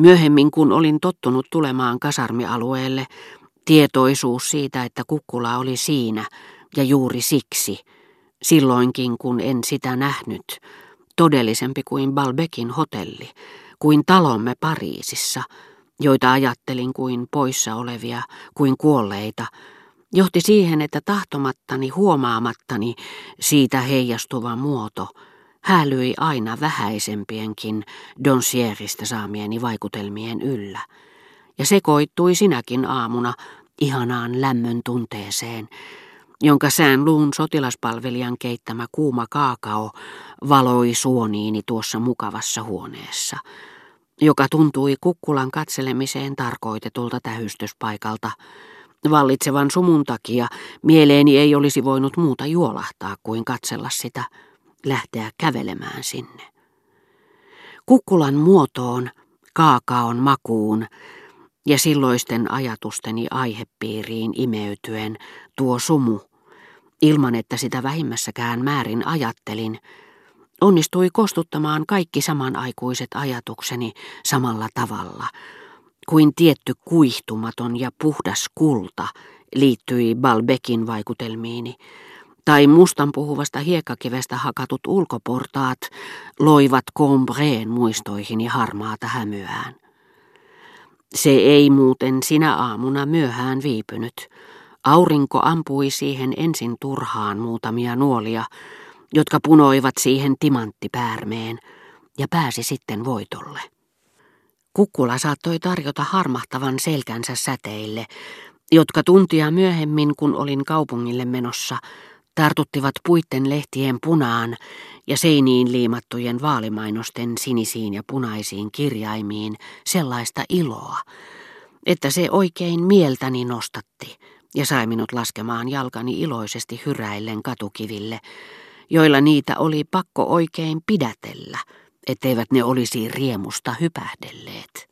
Myöhemmin, kun olin tottunut tulemaan kasarmialueelle, tietoisuus siitä, että kukkula oli siinä, ja juuri siksi, silloinkin kun en sitä nähnyt, todellisempi kuin Balbekin hotelli, kuin talomme Pariisissa, joita ajattelin kuin poissa olevia, kuin kuolleita, johti siihen, että tahtomattani, huomaamattani siitä heijastuva muoto häälyi aina vähäisempienkin Donsierista saamieni vaikutelmien yllä. Ja sekoittui sinäkin aamuna ihanaan lämmön tunteeseen, jonka sään luun sotilaspalvelijan keittämä kuuma kaakao valoi suoniini tuossa mukavassa huoneessa, joka tuntui kukkulan katselemiseen tarkoitetulta tähystyspaikalta. Vallitsevan sumun takia mieleeni ei olisi voinut muuta juolahtaa kuin katsella sitä, lähteä kävelemään sinne. Kukkulan muotoon, kaakaon makuun ja silloisten ajatusteni aihepiiriin imeytyen tuo sumu ilman että sitä vähimmässäkään määrin ajattelin, onnistui kostuttamaan kaikki samanaikuiset ajatukseni samalla tavalla, kuin tietty kuihtumaton ja puhdas kulta liittyi Balbekin vaikutelmiini, tai mustan puhuvasta hiekkakivestä hakatut ulkoportaat loivat Combreen muistoihini harmaata hämyään. Se ei muuten sinä aamuna myöhään viipynyt, Aurinko ampui siihen ensin turhaan muutamia nuolia, jotka punoivat siihen timanttipäärmeen, ja pääsi sitten voitolle. Kukkula saattoi tarjota harmahtavan selkänsä säteille, jotka tuntia myöhemmin, kun olin kaupungille menossa, tartuttivat puitten lehtien punaan ja seiniin liimattujen vaalimainosten sinisiin ja punaisiin kirjaimiin sellaista iloa, että se oikein mieltäni nostatti, ja sai minut laskemaan jalkani iloisesti hyräillen katukiville, joilla niitä oli pakko oikein pidätellä, etteivät ne olisi riemusta hypähdelleet.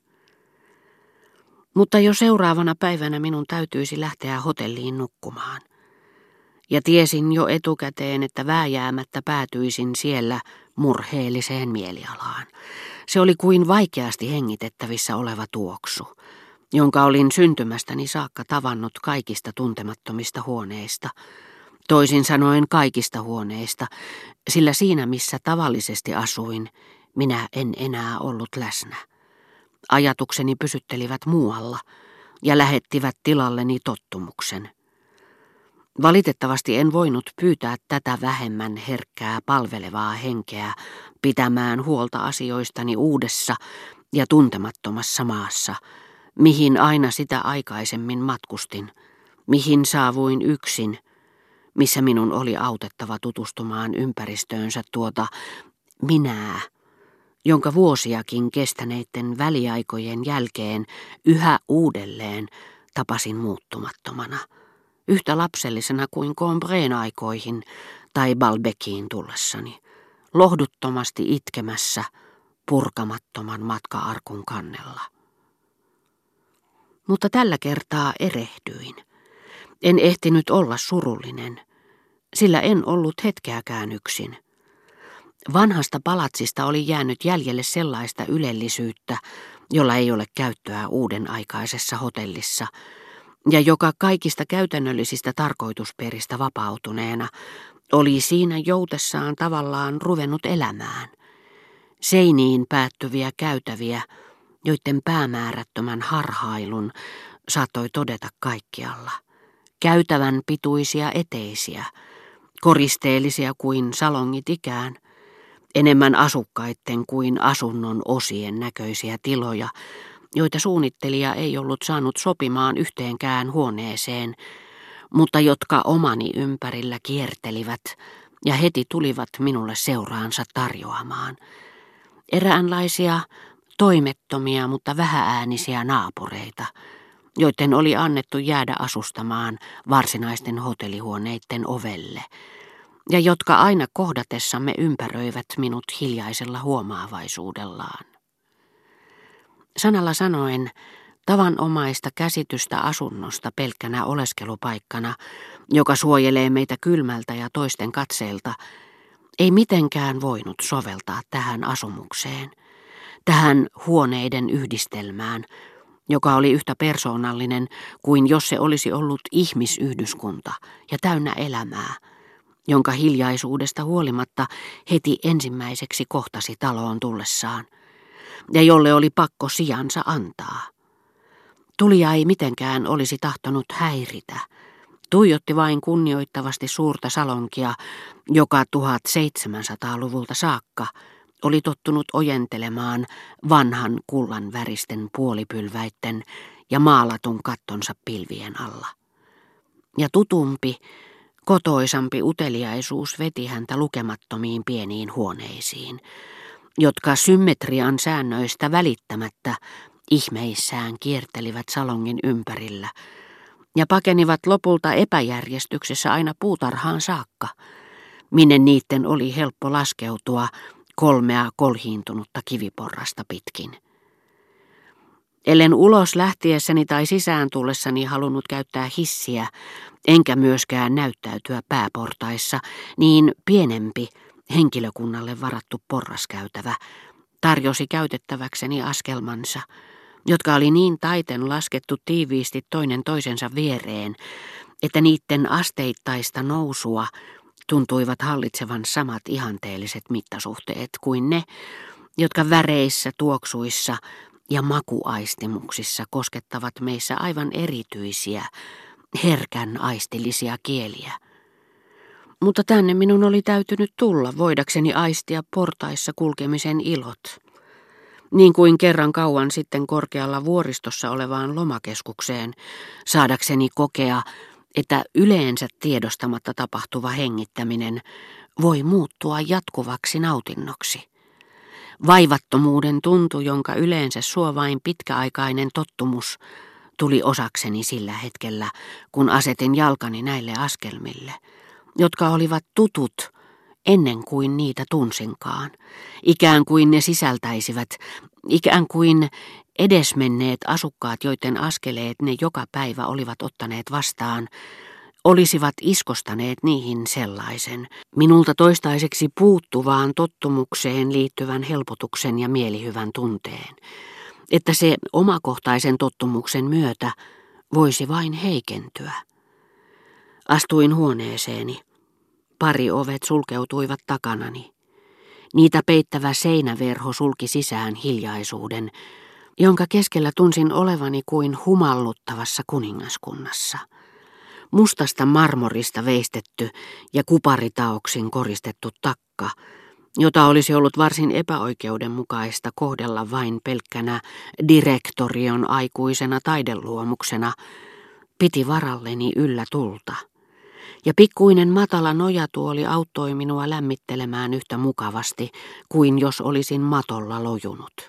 Mutta jo seuraavana päivänä minun täytyisi lähteä hotelliin nukkumaan. Ja tiesin jo etukäteen, että vääjäämättä päätyisin siellä murheelliseen mielialaan. Se oli kuin vaikeasti hengitettävissä oleva tuoksu jonka olin syntymästäni saakka tavannut kaikista tuntemattomista huoneista, toisin sanoen kaikista huoneista, sillä siinä missä tavallisesti asuin, minä en enää ollut läsnä. Ajatukseni pysyttelivät muualla ja lähettivät tilalleni tottumuksen. Valitettavasti en voinut pyytää tätä vähemmän herkkää palvelevaa henkeä pitämään huolta asioistani uudessa ja tuntemattomassa maassa – mihin aina sitä aikaisemmin matkustin, mihin saavuin yksin, missä minun oli autettava tutustumaan ympäristöönsä tuota minää, jonka vuosiakin kestäneiden väliaikojen jälkeen yhä uudelleen tapasin muuttumattomana, yhtä lapsellisena kuin Combreen aikoihin tai Balbekiin tullessani, lohduttomasti itkemässä purkamattoman matka-arkun kannella. Mutta tällä kertaa erehdyin. En ehtinyt olla surullinen, sillä en ollut hetkeäkään yksin. Vanhasta palatsista oli jäänyt jäljelle sellaista ylellisyyttä, jolla ei ole käyttöä uuden aikaisessa hotellissa, ja joka kaikista käytännöllisistä tarkoitusperistä vapautuneena oli siinä joutessaan tavallaan ruvennut elämään. Seiniin päättyviä käytäviä, joiden päämäärättömän harhailun saattoi todeta kaikkialla. Käytävän pituisia eteisiä, koristeellisia kuin salongit ikään, enemmän asukkaitten kuin asunnon osien näköisiä tiloja, joita suunnittelija ei ollut saanut sopimaan yhteenkään huoneeseen, mutta jotka omani ympärillä kiertelivät ja heti tulivat minulle seuraansa tarjoamaan. Eräänlaisia toimettomia, mutta vähääänisiä naapureita, joiden oli annettu jäädä asustamaan varsinaisten hotellihuoneiden ovelle, ja jotka aina kohdatessamme ympäröivät minut hiljaisella huomaavaisuudellaan. Sanalla sanoen, tavanomaista käsitystä asunnosta pelkkänä oleskelupaikkana, joka suojelee meitä kylmältä ja toisten katseilta, ei mitenkään voinut soveltaa tähän asumukseen – tähän huoneiden yhdistelmään, joka oli yhtä persoonallinen kuin jos se olisi ollut ihmisyhdyskunta ja täynnä elämää, jonka hiljaisuudesta huolimatta heti ensimmäiseksi kohtasi taloon tullessaan, ja jolle oli pakko sijansa antaa. Tulija ei mitenkään olisi tahtonut häiritä, tuijotti vain kunnioittavasti suurta salonkia, joka 1700-luvulta saakka oli tottunut ojentelemaan vanhan kullan väristen puolipylväitten ja maalatun kattonsa pilvien alla. Ja tutumpi, kotoisampi uteliaisuus veti häntä lukemattomiin pieniin huoneisiin, jotka symmetrian säännöistä välittämättä ihmeissään kiertelivät salongin ympärillä ja pakenivat lopulta epäjärjestyksessä aina puutarhaan saakka, minne niiden oli helppo laskeutua kolmea kolhiintunutta kiviporrasta pitkin. Ellen ulos lähtiessäni tai sisään tullessani halunnut käyttää hissiä, enkä myöskään näyttäytyä pääportaissa, niin pienempi, henkilökunnalle varattu porraskäytävä tarjosi käytettäväkseni askelmansa, jotka oli niin taiten laskettu tiiviisti toinen toisensa viereen, että niiden asteittaista nousua tuntuivat hallitsevan samat ihanteelliset mittasuhteet kuin ne, jotka väreissä, tuoksuissa ja makuaistimuksissa koskettavat meissä aivan erityisiä, herkän aistillisia kieliä. Mutta tänne minun oli täytynyt tulla, voidakseni aistia portaissa kulkemisen ilot. Niin kuin kerran kauan sitten korkealla vuoristossa olevaan lomakeskukseen, saadakseni kokea että yleensä tiedostamatta tapahtuva hengittäminen voi muuttua jatkuvaksi nautinnoksi. Vaivattomuuden tuntu, jonka yleensä suo vain pitkäaikainen tottumus, tuli osakseni sillä hetkellä, kun asetin jalkani näille askelmille, jotka olivat tutut ennen kuin niitä tunsinkaan, ikään kuin ne sisältäisivät, ikään kuin edesmenneet asukkaat, joiden askeleet ne joka päivä olivat ottaneet vastaan, olisivat iskostaneet niihin sellaisen, minulta toistaiseksi puuttuvaan tottumukseen liittyvän helpotuksen ja mielihyvän tunteen, että se omakohtaisen tottumuksen myötä voisi vain heikentyä. Astuin huoneeseeni. Pari ovet sulkeutuivat takanani. Niitä peittävä seinäverho sulki sisään hiljaisuuden, jonka keskellä tunsin olevani kuin humalluttavassa kuningaskunnassa. Mustasta marmorista veistetty ja kuparitaoksin koristettu takka, jota olisi ollut varsin epäoikeudenmukaista kohdella vain pelkkänä direktorion aikuisena taideluomuksena, piti varalleni yllä tulta. Ja pikkuinen matala nojatuoli auttoi minua lämmittelemään yhtä mukavasti kuin jos olisin matolla lojunut.